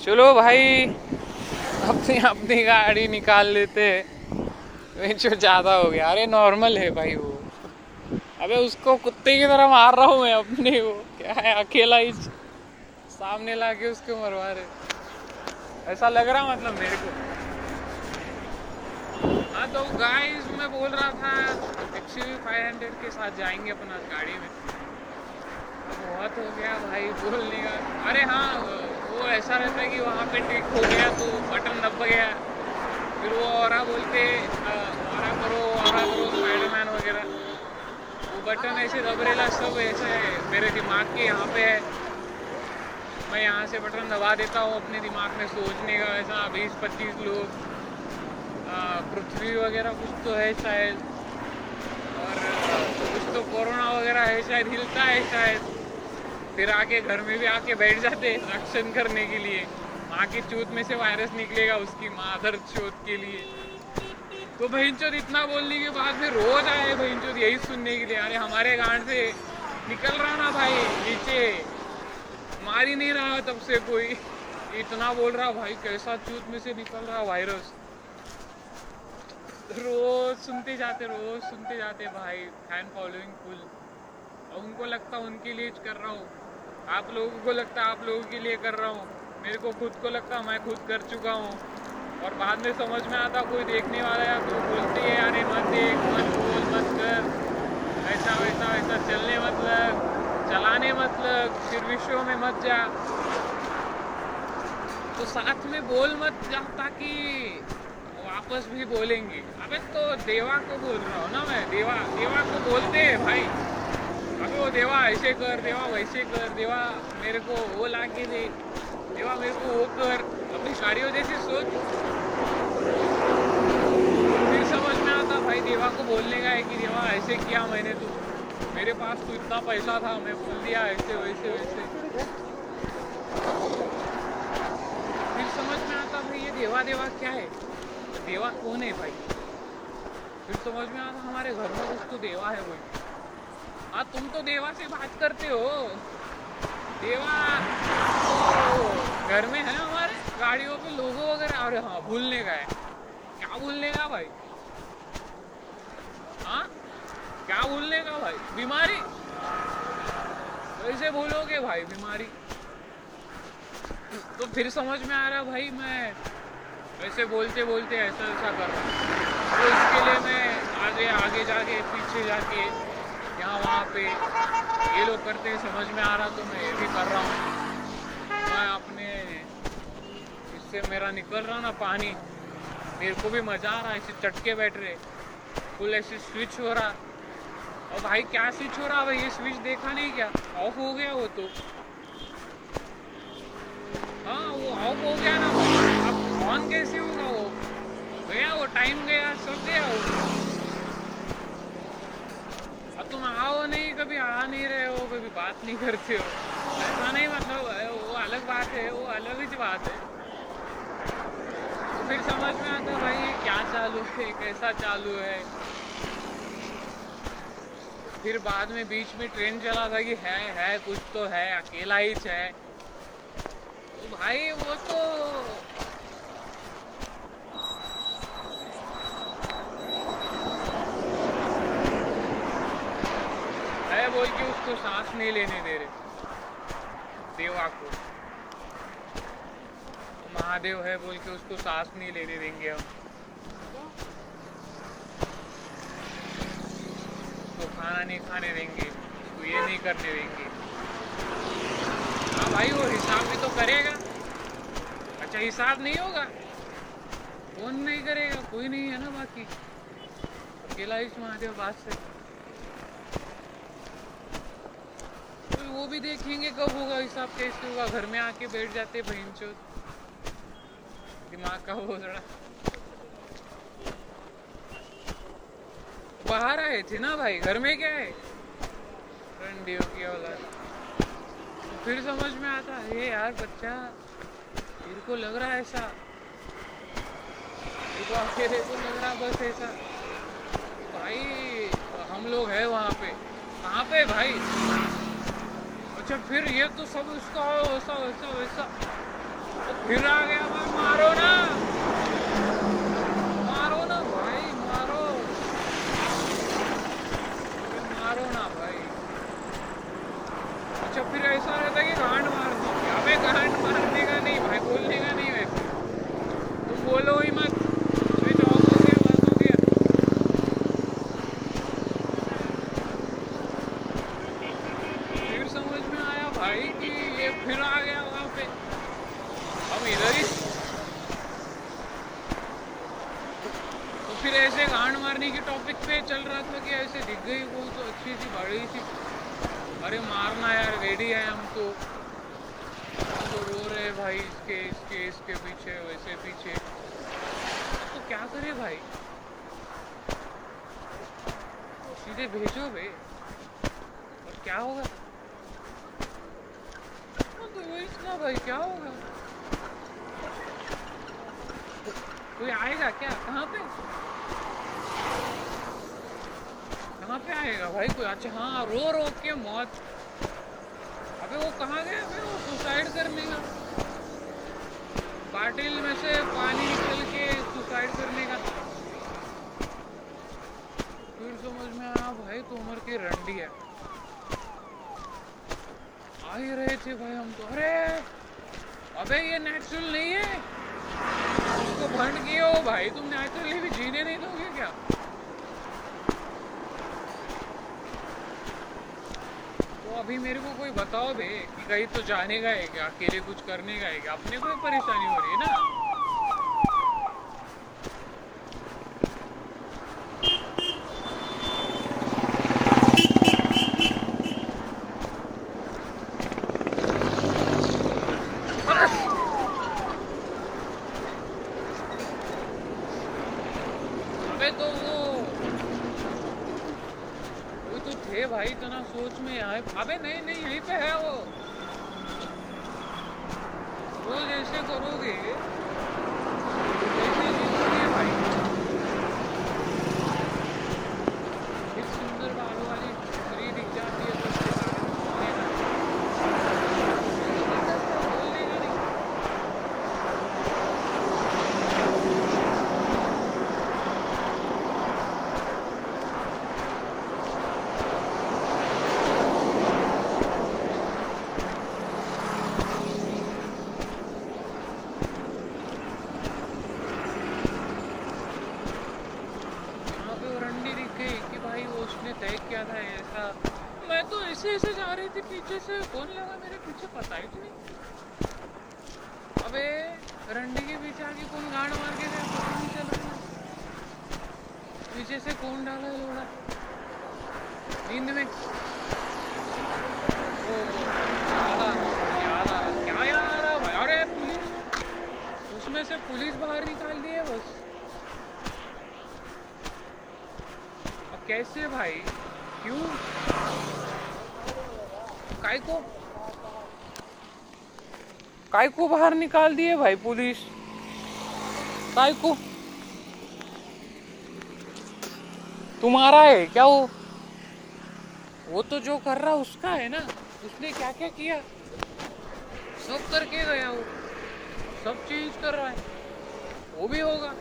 चलो भाई, अपनी अपनी गाड़ी निकाल लेते जो ज़्यादा हो गया। अरे नॉर्मल है भाई वो। अबे, उसको कुत्ते की तरह मार रहा हूँ मैं अपने वो। क्या है, अकेला ही सामने ला के उसको मरवा रहे ऐसा लग रहा मतलब मेरे को। हाँ तो गाइस मैं बोल रहा था एक्चुअली फाइव हंड्रेड के साथ जाएँगे अपना गाड़ी में। तो बहुत हो गया भाई, बोलने का। अरे हाँ वो ऐसा रहता है कि वहाँ पे टिक हो गया तो बटन दब गया। फिर वो और बोलते और करो और करो स्पाइडरमैन वगैरह। वो बटन ऐसे दबरेला सब ऐसे मेरे दिमाग के यहाँ पे है। मैं यहाँ से बटन दबा देता हूँ अपने दिमाग में सोचने का, ऐसा बीस पच्चीस लोग। पृथ्वी वगैरह कुछ तो है शायद। और कुछ तो कोरोना वगैरह है, शायद हिलता है, शायद। फिर आके घर में भी आके बैठ जाते रक्षण करने के लिए। माँ की चूत में से वायरस निकलेगा उसकी माधर चोत के लिए। तो बहन इतना बोलने के बाद फिर रोज आए बहन यही सुनने के लिए। अरे हमारे गांड से निकल रहा ना भाई, नीचे। मार ही नहीं रहा तब से कोई। इतना बोल रहा, भाई कैसा चूत में से निकल रहा वायरस रोज सुनते जाते, रोज सुनते जाते भाई फ़ैन फॉलोइंग फुल और उनको लगता उनके लिए कर रहा हूँ। आप लोगों को लगता है आप लोगों के लिए कर रहा हूँ। मेरे को खुद को लगता मैं खुद कर चुका हूँ। और बाद में समझ में आता कोई देखने वाला है तो बोलते हैं, अरे मत देख, मत बोल, मत कर। ऐसा, वैसा वैसा, चलने मतलब चलाने मतलब फिर विश्व में मत जा। तो साथ में बोल मत जा ताकि वापस भी बोलेंगे। अबे तो देवा को बोल रहा हूँ ना मैं, देवा देवा को बोलते हैं, भाई। अबे वो देवा, ऐसे कर, देवा, वैसे कर, देवा, मेरे को वो ला के दे, देवा, मेरे को वो कर, अपनी शादियों जैसे सोच। फिर समझ में आता, भाई, देवा को बोलने का है कि, देवा, ऐसे किया मैंने तो। मेरे पास तो इतना पैसा था, मैं बोल दिया, ऐसे, वैसे वैसे। फिर समझ में आता, भाई, ये देवा देवा क्या है? देवा कौन है, भाई? फिर समझ में आता, हमारे घर में कुछ तो देवा है भाई हाँ तुम तो देवा से बात करते हो। देवा घर में है हमारे? गाड़ियों पे लोगों वगैरह? अरे हाँ भूलने का है। क्या भूलने का भाई? हाँ? क्या भूलने का भाई? बीमारी? कैसे भूलोगे भाई, बीमारी? तो फिर समझ में आ रहा भाई, मैं वैसे बोलते बोलते ऐसा ऐसा कर रहा तो इसके लिए मैं आगे आगे जाके, पीछे जाके यहाँ वहाँ पे ये लोग करते समझ में आ रहा तो मैं ये भी कर रहा हूँ। मैं अपने इससे मेरा निकल रहा ना पानी, मेरे को भी मज़ा आ रहा है, ऐसे चटके बैठ रहे। फुल ऐसे स्विच हो रहा। और भाई क्या स्विच हो रहा? भाई ये स्विच देखा नहीं क्या? ऑफ़ हो गया वो तो। हाँ वो ऑफ़ हो गया ना। अब ऑन कैसे होगा वो? गया वो टाइम गया, सब गया वो। तुम आओ नहीं, कभी आ नहीं रहे हो, कभी बात नहीं करते हो। ऐसा नहीं मतलब वो अलग बात है, वो अलग ही बात है। तो फिर समझ में आता भाई, ये क्या चालू है, कैसा चालू है। फिर बाद में बीच में ट्रेन चला था कि है है, कुछ तो है, अकेला ही है। तो भाई, वो तो बोल के सांस नहीं लेने दे रहे। देवा को। महादेव है बोल के उसको सांस नहीं लेने देंगे हम। उसको खाना नहीं खाने देंगे, उसको ये नहीं करने देंगे। हाँ भाई, वो हिसाब भी तो करेगा। अच्छा हिसाब नहीं होगा। कौन नहीं करेगा, कोई नहीं है ना बाकी। अकेला इस महादेव बात से वो भी देखेंगे कब होगा हिसाब कैसे होगा घर में आके बैठ जाते बहन चो दिमाग का बोझड़ा बाहर आए थे ना भाई, घर में क्या है? रंडियों की औलाद। फिर समझ में आता, है यार बच्चा, तेरे को लग रहा है ऐसा? तेरे को अकेले को लग रहा बस ऐसा। भाई, हम लोग है वहाँ पे। कहाँ पे भाई? अच्छा फिर ये तो सब उसका वैसा वैसा वैसा फिर आ गया भाई मारो ना मारो ना भाई मारो मारो ना भाई अच्छा फिर ऐसा रहता कि गांड मार दो अबे गांड मारने का नहीं भाई बोलने का नहीं वैसे तुम बोलो ही मत स्विच ऑफ़ हो गया बंद हो गया फिर समझ में आया भाई कि ये फिर आ गया वहाँ पे हम इधर ही तो फिर ऐसे गांड मारने की टॉपिक पे चल रहा था कि ऐसे दिख गई कोई तो अच्छी सी बड़ी सी अरे मारना यार रेडी है हम तो हम तो रो रहे भाई इसके इसके इसके पीछे वैसे पीछे तो क्या करे भाई सीधे भेजो बे और क्या होगा हाँ, तो वही ना भाई क्या होगा कोई आएगा क्या कहाँ पे कहाँ पे आएगा भाई कोई अच्छा हाँ रो रो के मौत अबे वो कहाँ गया फिर वो सुसाइड करने का बाटिल में से पानी निकल के सुसाइड करने का फिर में आया भाई तो उम्र की रंडी है। आ ही रहे थे भाई हम तो। अरे, अबे ये नेचुरल नहीं है। उसको भंड किए हो भाई तुम नेचुरली भी जीने नहीं दोगे क्या? तो अभी मेरे को कोई बताओ बे कि कहीं तो जाने का है क्या, अकेले कुछ करने का है क्या? अपने को परेशानी हो रही है ना अबे तो वो वो तो थे भाई इतना सोच में आए अबे नहीं नहीं यहीं पे है वो रोज ऐसे करोगे ऐसे जीतोगे भाई एक सुंदर बालों वाली स्त्री दिख जाती है तो उसके कारण बोलने का बोलने का नहीं यहाँ पे वो रंडी दिख गई कि भाई वो उसने तय किया था ऐसा मैं तो ऐसे ऐसे जा रही थी पीछे से कौन लगा मेरे पीछे पता ही नहीं अबे रंडी के पीछे आके कौन गाड़ मार के गया पता नहीं चला पीछे से कौन डाला है लोड़ा नींद में ओ याद आ याद आ क्या याद आ रहा भाई अरे पुलिस उसमें से पुलिस बाहर निकाल दी है बस अब कैसे भाई क्यों काय को? काय को बाहर निकाल दिए भाई पुलिस। काय को तुम्हारा है क्या वो? वो तो जो कर रहा उसका है ना? उसने क्या क्या किया? सब करके गया वो। सब चेंज कर रहा है। वो भी होगा।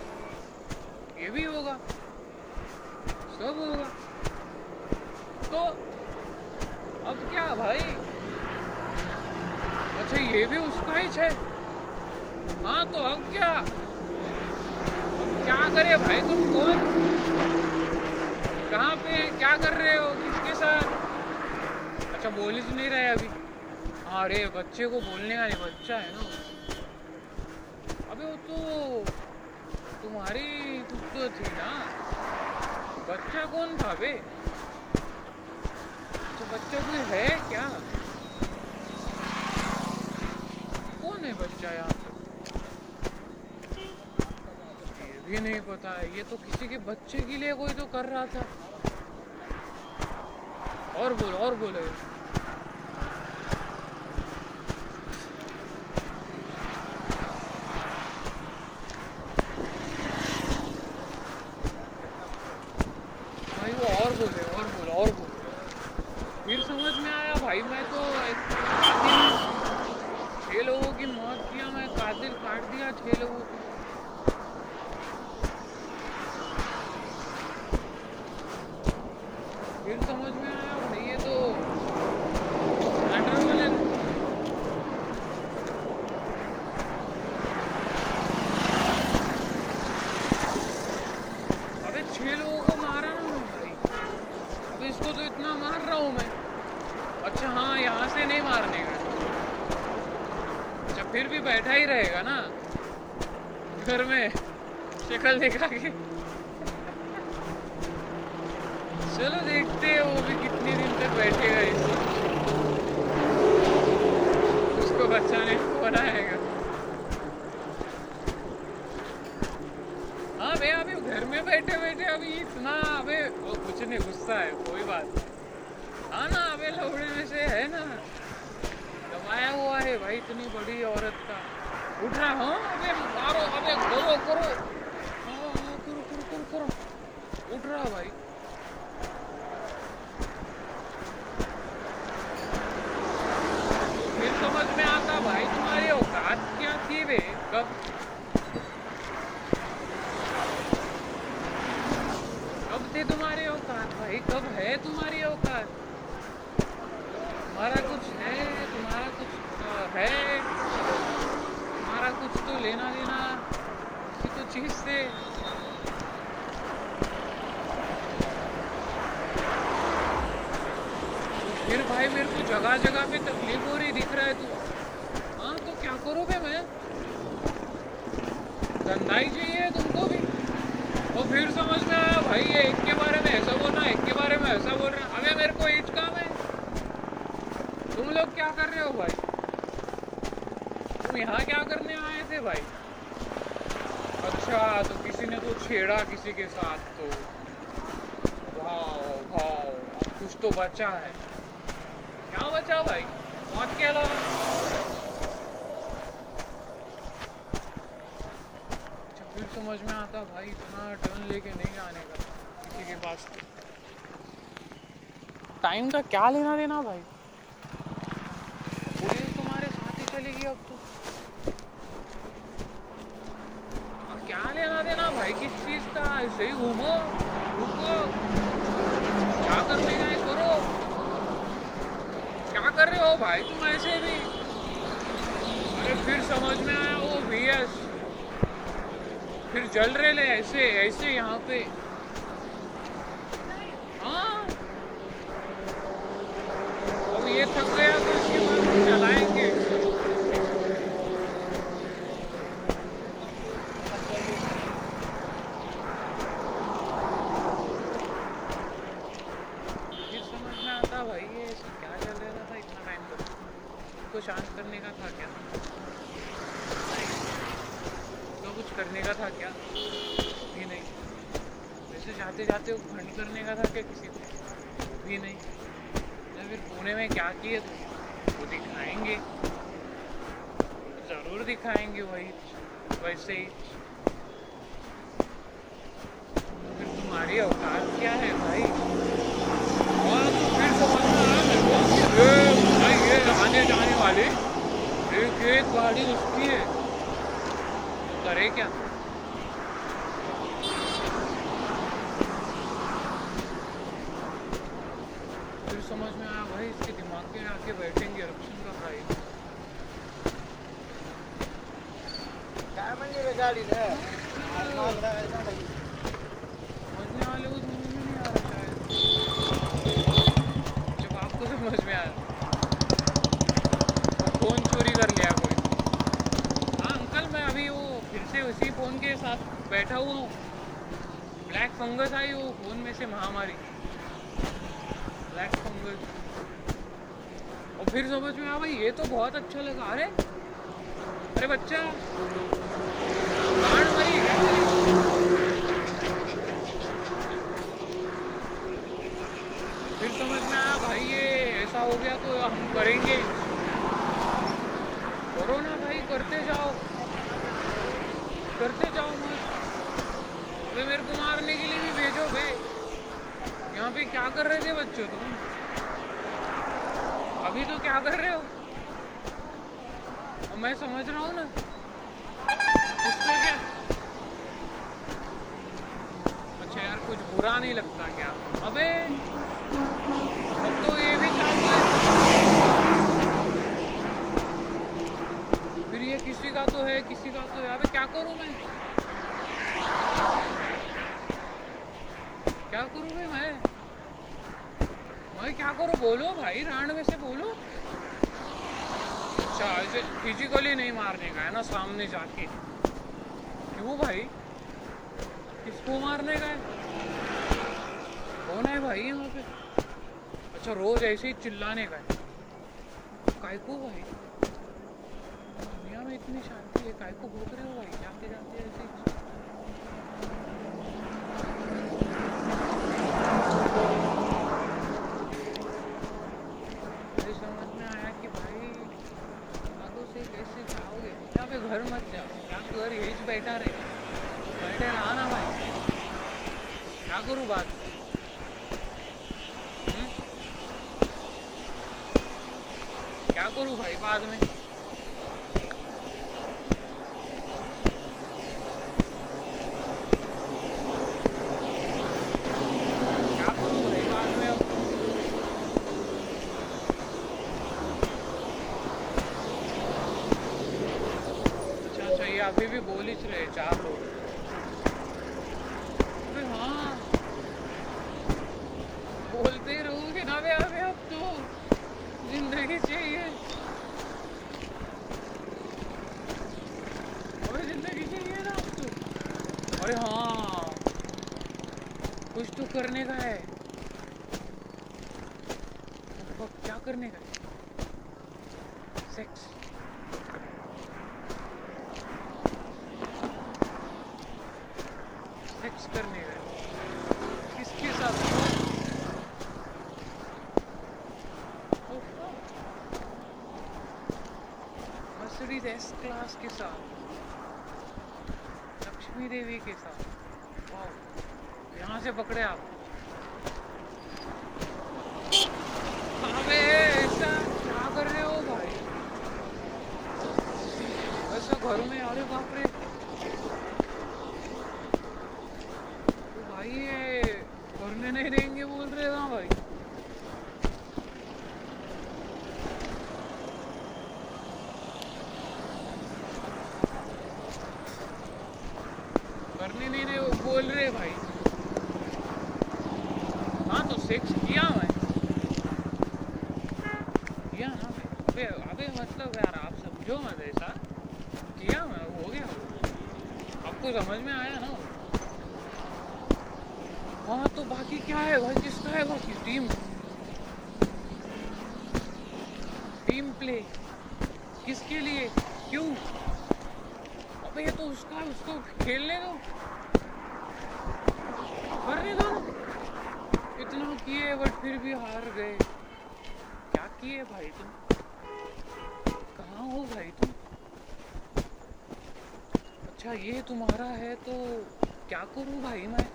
ये भी होगा। सब होगा। तो अब क्या भाई? अच्छा ये भी उसका ही है हाँ तो अब क्या? क्या करे भाई तुम कौन? कहाँ पे क्या कर रहे हो किसके साथ? अच्छा बोल ही तो नहीं रहे अभी। अरे बच्चे को बोलने का नहीं, बच्चा है ना। अबे वो तो तुम्हारी कुछ तो थी ना। बच्चा कौन था बे? अच्छा बच्चा कोई है क्या? कौन है बच्चा यहाँ ये भी नहीं पता है। ये तो किसी के बच्चे के लिए कोई तो कर रहा था। और बोल, और बोलो भाई वो और बोले और बोलो और बोलो फिर समझ में आया भाई मैं तो ये लोगों की मौत किया मैं कातिल काट दिया छह लोगों को फिर समझ में आया भाई ये तो मैटर वाले अबे छह लोगों को मारा ना मैं भाई अब इसको तो इतना मार रहा हूँ मैं अच्छा हाँ यहाँ से नहीं मारने का अच्छा फिर भी बैठा ही रहेगा ना घर में शक्ल दिखा के चलो देखते हैं वो भी कितने दिन तक बैठेगा इस उसको बचाने कौन आएगा हाँ भैया अभी घर में बैठे बैठे अभी इतना अबे वो कुछ नहीं गुस्सा है कोई बात नहीं हाँ ना अबे लौड़े में से है ना दबाया हुआ है भाई इतनी बड़ी औरत का उठ रहा हाँ अबे मारो अबे करो करो हाँ हाँ करो करो करो करो उठ रहा भाई फिर समझ में आता भाई तुम्हारी औकात क्या थी बे कब कब थे तुम्हारी औकात भाई कब है तुम्हारी औकात तुम्हारा कुछ है तुम्हारा कुछ अ, है तुम्हारा कुछ लेना देना किसी तो चीज़ से। फिर भाई मेरे को जगह जगह पे तकलीफ़ हो रही दिख रहा है तू। हाँ तो क्या करोगे मैं? धंधा ही चाहिए तुमको भी। और फिर समझ में आया भाई ये एक के बारे में ऐसा बोल रहा एक के बारे में ऐसा बोल रहा है अबे मेरे को एज काम है। तुम लोग क्या कर रहे हो भाई? यहाँ क्या करने आए थे भाई? अच्छा तो किसी ने तो छेड़ा किसी के साथ तो। भाव भाव कुछ तो बचा है। क्या बचा भाई? मौत के अलावा। अच्छा फिर समझ में आता भाई, इतना टर्न लेके नहीं आने का किसी के पास टाइम का क्या लेना देना भाई? तुम्हारे साथ ही चलेगी अब तो अब क्या लेना देना भाई किस चीज़ का ऐसे ही क्या करो क्या कर रहे हो भाई तुम ऐसे भी अरे फिर समझ में आया वो वीएस फिर जल रहे ले ऐसे ऐसे यहाँ पे हाँ अब ये थक गया तो इसके बाद हम चलाएँगे फिर समझ में आता भाई ये ऐसे क्या चल रहा था इतना टाइम तक इसको शांत करने का था क्या इसको कुछ करने का था क्या भी नहीं वैसे जाते जाते वो भंड करने का था क्या किसी को भी नहीं तो फिर पुणे में क्या किए तो वो दिखाएँगे ज़रूर दिखाएँगे वही वैसे ही तो फिर तुम्हारी औकात क्या है भाई और फिर समझ में आया मेरे को कि ये भाई ये आने जाने वाली एक एक गाड़ी उसकी है तो करे क्या फिर समझ में आया भाई इसके दिमाग के आके बैठेंगे रक्षण का भाई काय म्हणजे रे गाडीला समझने वाले को समझ में नहीं आ रहा शायद जब आपको समझ में आया वो फ़ोन चोरी कर लिया कोई हाँ अंकल मैं अभी वो फिर से उसी फ़ोन के साथ बैठा हुआ हूँ। ब्लैक फंगस आई वो फ़ोन में से महामारी। ब्लैक फंगस और फिर समझ में आया, भाई, ये तो बहुत अच्छा लगा। अरे अरे बच्चा गांड मरी फिर समझ में आया, भाई, ये ऐसा हो गया तो हम करेंगे। करो ना भाई, करते जाओ करते जाओ मत अबे मेरे को मारने के लिए भी भेजो भे यहाँ पे क्या कर रहे थे बच्चों तुम? अभी तो क्या कर रहे हो? मैं समझ रहा हूँ ना। उससे क्या? अच्छा यार, कुछ बुरा नहीं लगता क्या अबे अब तो ये भी चालू है फिर ये किसी का तो है किसी का तो है अबे क्या करूँ मैं क्या करूँ भाई मैं? मैं क्या करूँ? बोलो भाई रांड में से बोलो। अच्छा ऐसे फिजिकली नहीं मारने का है ना सामने जाके। क्यों भाई? किसको मारने का है? कौन है भाई यहाँ पे? अच्छा रोज ऐसे ही चिल्लाने का है। काय को भाई। दुनिया में इतनी शांति है काय को भोग रहे हो भाई? जाते जाते ऐसे ही मुझे समझ में आया कि भाई आगो से कैसे जाओगे यहाँ पे घर मत जाओ घर यही बैठा रहे बैठे रहा ना भाई क्या करूँ बात? क्या करूँ भाई बाद में क्या करूँ भाई बाद में अब अच्छा अच्छा ये अभी भी बोल ही रहे चार लोग अबे हाँ बोलते ही रहोगे ना बे अबे अब तो ज़िंदगी चाहिए अबे ज़िंदगी चाहिए ना अब तो अरे हाँ कुछ तो करने का है? अब क्या करने का है? सेक्स सेक्स करने का किसके साथ? मर्सिडीज एस क्लास के साथ। लक्ष्मी देवी के साथ। यहाँ से पकड़े आप अबे ऐसा क्या कर रहे हो भाई ऐसा घर में अरे बाप रे तो भाई ये करने नहीं देंगे बोल रहे ना भाई करने नहीं दे बोल रहे भाई हाँ तो सेक्स किया मैं किया ना भाई अबे मतलब यार, आप समझो मत ऐसा। किया मैं, हो गया। आपको समझ में आया ना। हाँ तो बाकी क्या है? भाई, किसका है बाकी टीम टीम प्ले किसके लिए? क्यों? अबे, ये तो उसका, उसको खेलने दो। करने दो। इतना किए, बट फिर भी हार गए। क्या किए भाई तुम? कहाँ हो भाई तुम। अच्छा ये तुम्हारा है तो क्या करूँ भाई मैं?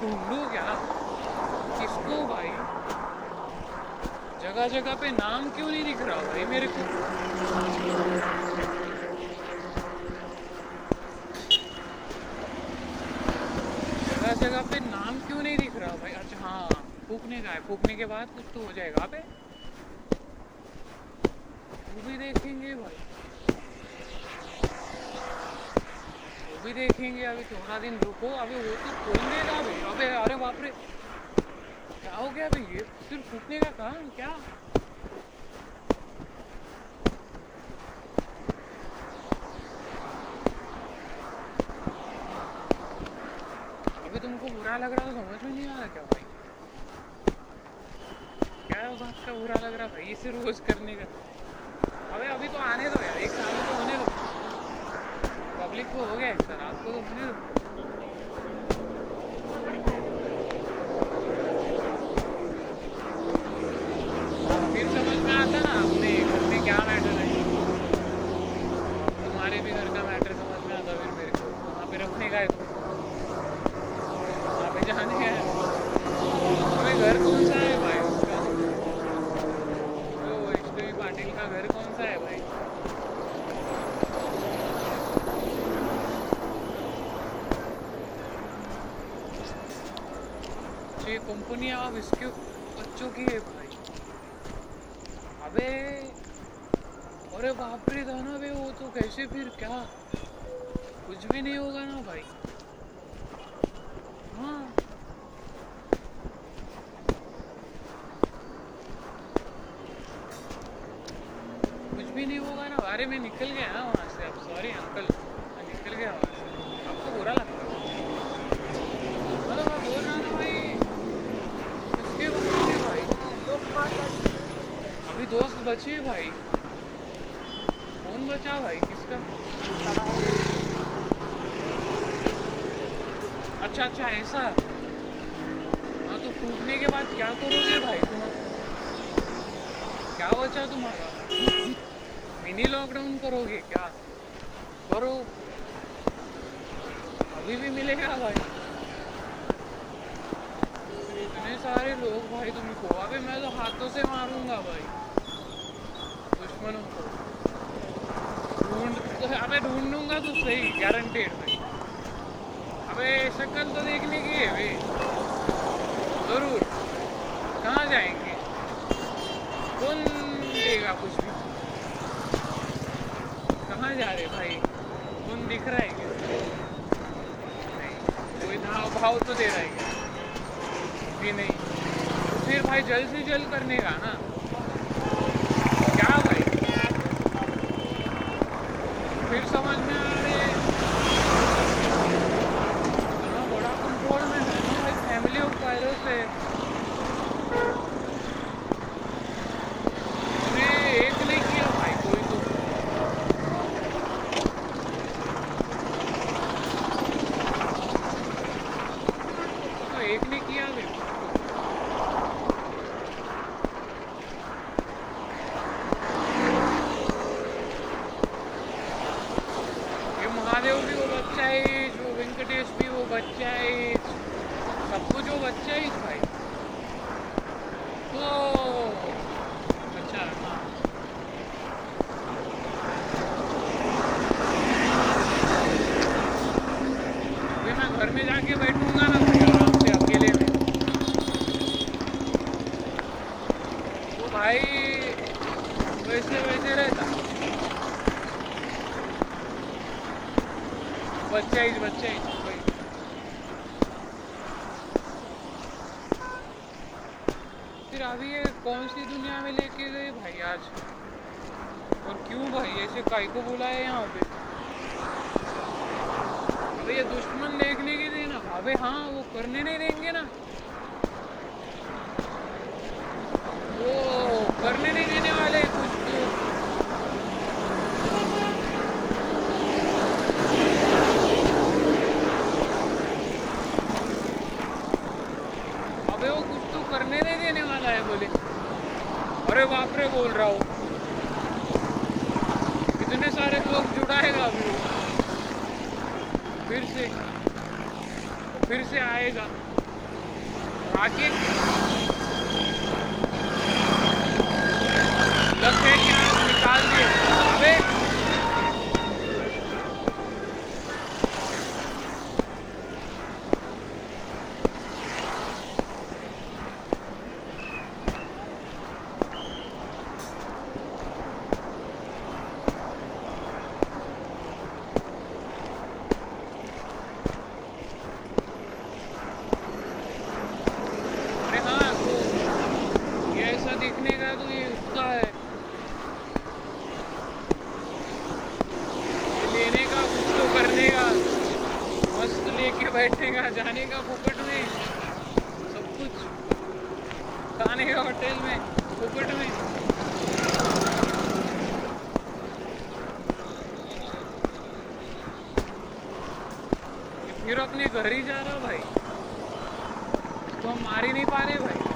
ढूंढू क्या? किसको भाई? जगह जगह पे नाम क्यों नहीं दिख रहा भाई मेरे को? जगह जगह पे नाम क्यों नहीं दिख रहा भाई? अच्छा हाँ फूकने का है। फूकने के बाद कुछ तो हो जाएगा पे। वो भी देखेंगे भाई। वो भी देखेंगे, अभी थोड़ा दिन रुको, अभी वो तो खोल देगा अभी। अबे, अरे बाप रे। क्या हो गया अभी ये सिर्फ़ फूकने का काम, क्या? तुमको बुरा लग रहा तो समझ में नहीं आ रहा क्या भाई? क्या बात का बुरा लग रहा भाई, इसे रोज करने का। अबे, अभी तो आने दो यार, एक साल तो होने दो। पब्लिक को हो गया एक सर आपको तो होने दो फिर समझ में आता ना अपने घर में क्या मैटर है तुम्हारे भी घर का मैटर समझ में आता फिर मेरे को वहाँ पे रखने का है तो वहाँ पे जाने का है हमें घर कौन सा है भाई उसका वो वैष्णवी पाटिल का घर है भाई ये कंपनी अब इसके बच्चों की है भाई अबे अरे बाप रे दाना बे वो तो कैसे फिर क्या कुछ भी नहीं होगा ना भाई हाँ कुछ भी नहीं होगा ना। अरे, मैं निकल गया ना वहाँ से। अब सॉरी अंकल मैं निकल गया वहाँ से। आपको बुरा लगता है मतलब दोस्त बचे भाई। कौन बचा भाई? किसका? अच्छा अच्छा ऐसा। हाँ तो टूटने के बाद क्या करोगे भाई तुम? क्या बचा तुम्हारा? मिनी लॉकडाउन करोगे? क्या? करो। अभी भी मिलेगा भाई। इतने सारे लोग भाई तुमको अबे मैं तो हाथों से मारूँगा भाई। दुश्मनों को। ढूंढ अबे ढूंढूँगा तो सही गारंटेड भाई। अबे शक्ल तो देखने की है भाई। ज़रूर। कहाँ जाएँगे? कौन देगा कुछ भी कहाँ जा रहे भाई कौन दिख रहा है कोई भाव भाव तो दे रहा है भी नहीं। तो फिर भाई जल्द से जल्द करने का ना क्या भाई फिर समझ में आ रहे हैं इतना बड़ा कंट्रोल में है ना भाई फैमिली ऑफ़ वायरस है अरे एक नहीं किया भाई कोई तो तो एक ने किया मेरे ये महादेव भी वो बच्चा है जो वेंकटेश भी वो बच्चा है सब कुछ वो बच्चा ही भाई तो अच्छा हाँ अभी मैं घर में जाके बैठूँगा ना भाई आराम से अकेले में तो भाई वैसे वैसे रहता बच्चा ही बच्चा ही भाई फिर अभी ये कौन सी दुनिया में लेके गए भाई आज और क्यों भाई ऐसे काय को बुलाए यहाँ पे। अबे ये दुश्मन देखने के लिए ना। अबे हाँ वो करने नहीं देंगे ना। वो करने नहीं देने वाले कुछ तो। अबे वो कुछ तो करने नहीं देने वाला है, बोले। अरे बाप रे, बोल रहा हूँ इतने सारे लोग जुड़ाएगा अभी फिर से फिर से आएगा। कि निकाल दिए अबे अरे हाँ तो ये ऐसा दिखने का तो ये उसका है ये लेने का कुछ तो करने का मस्त लेके बैठेगा, जाने का फुकट में। सब कुछ। खाने का होटल में, फुकट में। फिर अपने घर ही जा रहा भाई। तो हम मार ही नहीं पा रहे भाई।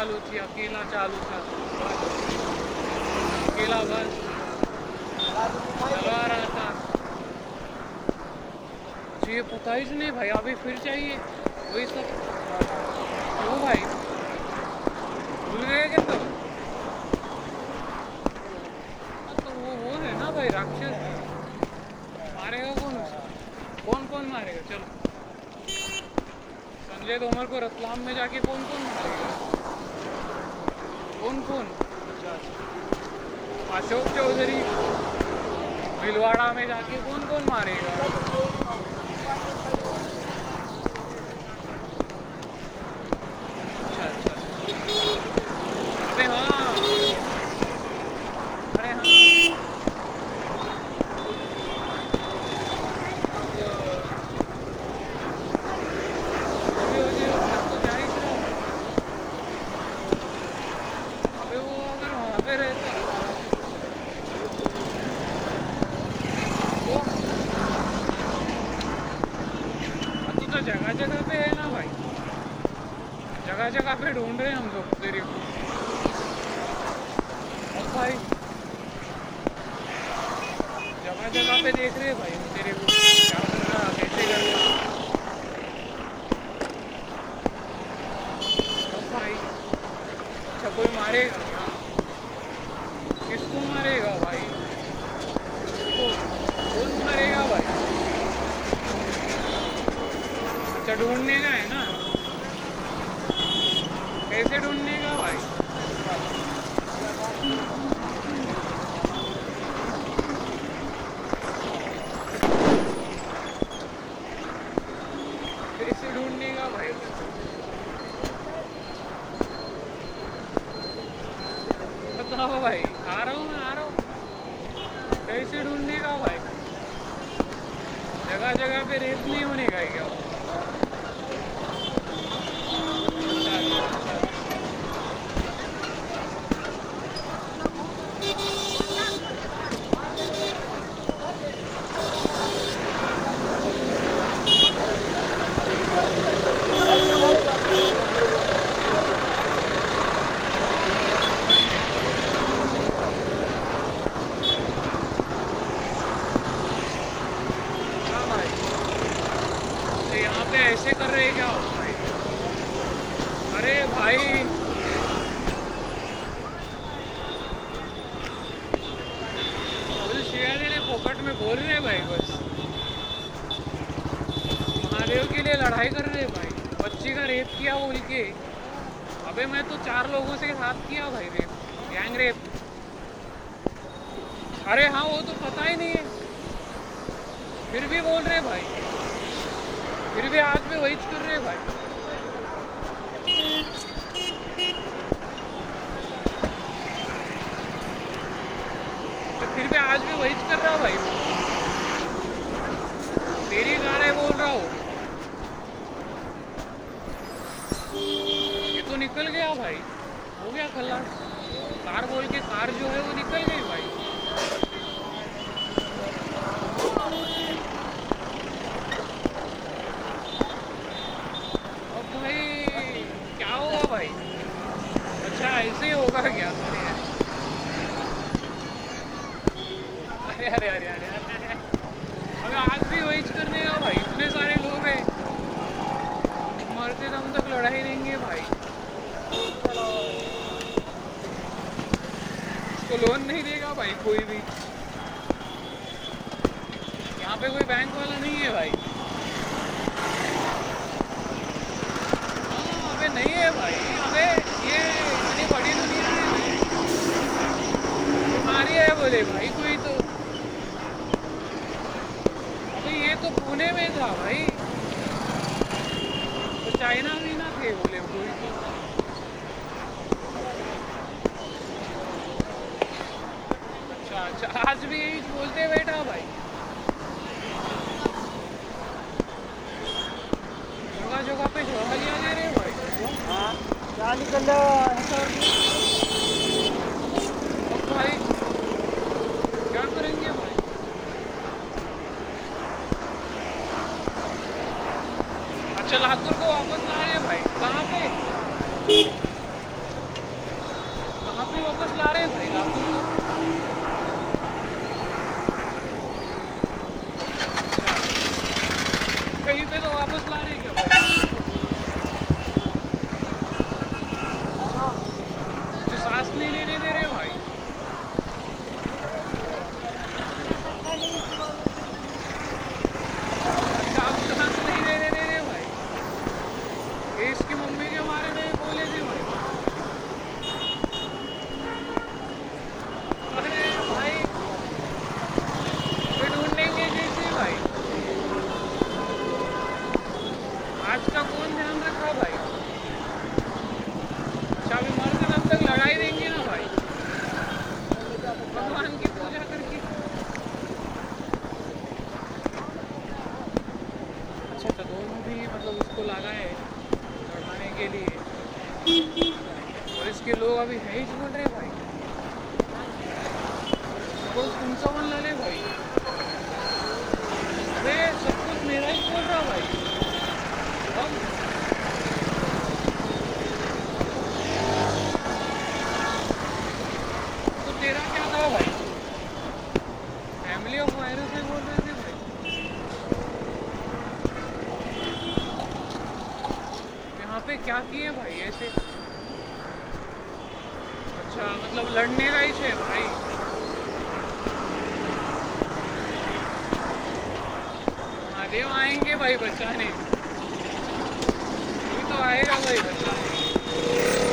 चालू थी अकेला चालू था। अकेला बस। चला रहा था। मुझे ये पता ही नहीं भाई अभी फिर चाहिए। वही सब। क्यों भाई? भूल गए क्या हाँ, तो भाई राक्षस। मारेगा कौन कौन कौन मारेगा? चलो। संजय तोमर को रतलाम में जाके कौन कौन मारेगा? कौन कौन? अशोक चौधरी भिलवाड़ा में जाके कौन कौन मारेगा अच्छा अच्छा अरे हाँ अरे हाँ अबे वो जो घर तो जा ही रहा है। अबे वो अगर वहाँ पे रहता तो हाँ, तू तो जगह जगह पे है ना भाई जगह जगह पे ढूंढ रहे हैं हम लोग तेरे को अब भाई जगह पे देख रहे भाई? अच्छा किसको मारेगा भाई? मारेगा भाई? अच्छा ढूँढने का है ना कैसे ढूँढने का भाई कैसे ढूँढने का भाई बताओ भाई आ रहा हूँ मैं आ रहा हूँ कैसे ढूँढने का भाई जगह जगह पे रेप नहीं होने का है क्या अच्छा, अच्छा, अच्छा। हाँ भाई ऐसे कर रहे क्या? अरे भाई। फोकट में बोल रहे भाई, बस। महादेव के लिए लड़ाई कर रहे भाई। बच्ची का रेप किया बोल के अबे मैं तो चार लोगों से साथ किया भाई, रेप। Gang rape. अरे हाँ वो तो पता ही नहीं है। फिर भी बोल रहे भाई। फिर भी आज भी वही कर रहे भाई। तो फिर भी आज भी वही कर रहा हूँ भाई। तेरी गाने बोल रहा हूँ। ये तो निकल गया भाई। हो गया खल्ला। कार बोल के कार जो है वो निकल गई भाई। भाई कोई भी। यहाँ पे कोई बैंक वाला नहीं है भाई। यहाँ पे क्या किए भाई ऐसे? अच्छा मतलब लड़ने लाई है भाई? महादेव आएँगे भाई बचाने। तो आएगा भाई बचाने।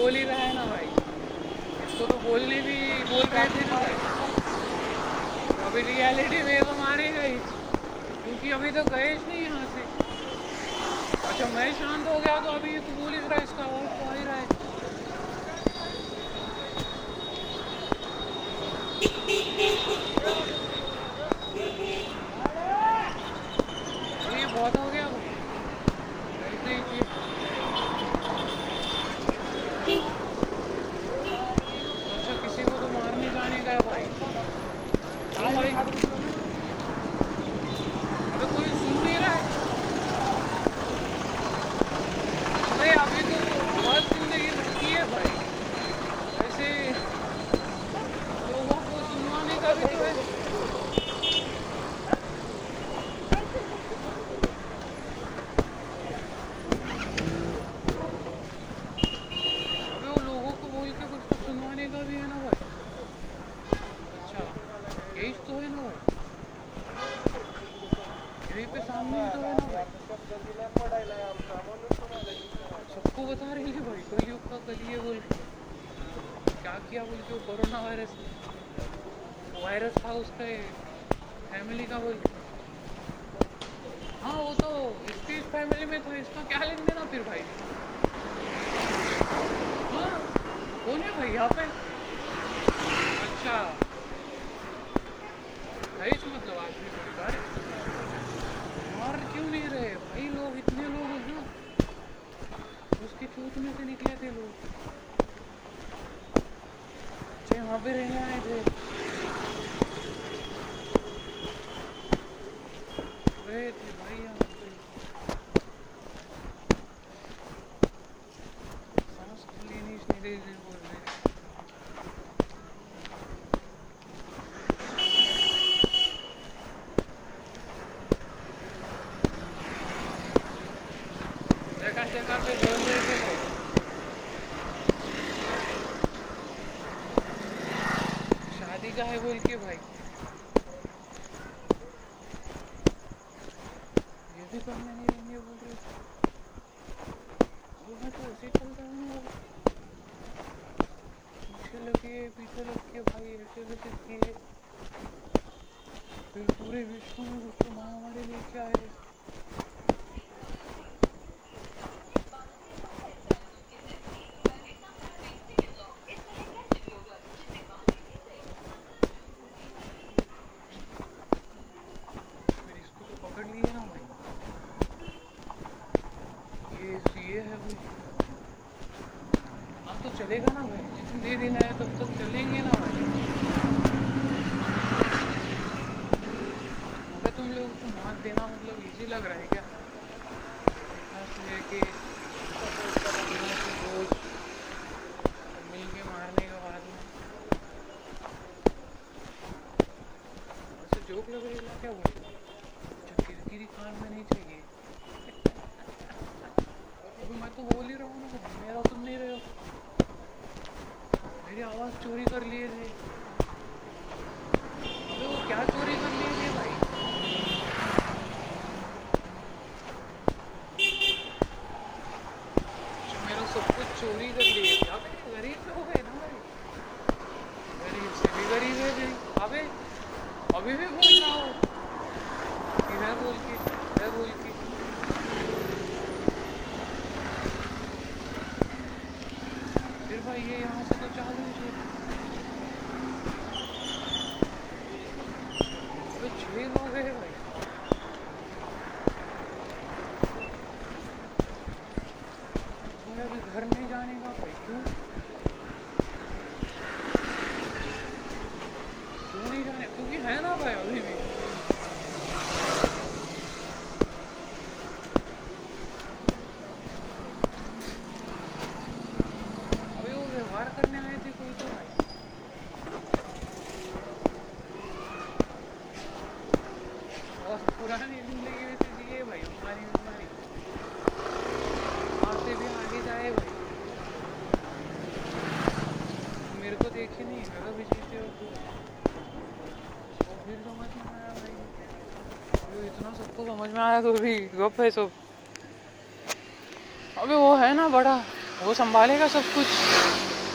बोल ही रहा है ना भाई। इसको तो बोलने भी बोल रहे थे ना भाई। तो अभी रियलिटी में तो मारे गई क्योंकि अभी तो गए नहीं यहाँ से। अच्छा मैं शांत हो गया तो अभी तो बोल ही रहा है, इसका और तो ही रहा है। बता रहे हैं, भाई कल युग का कलिए बोल क्या किया बोल के कोरोना वायरस? वायरस था उसके फैमिली का बोल। हाँ वो तो इसकी फैमिली में तो इसका क्या लेंगे ना फिर भाई? हाँ बोलिए भाई, यहाँ पे? चूत में से निकले थे लोग वहाँ पे रहने आए थे। के विषय किए फिर पूरे विश्व में उसको महामारी लेके आए। Facebook, não vejo mais que alguém. सबको समझ में आया तो भी गप है सब। अभी वो है ना बड़ा, वो संभालेगा सब कुछ।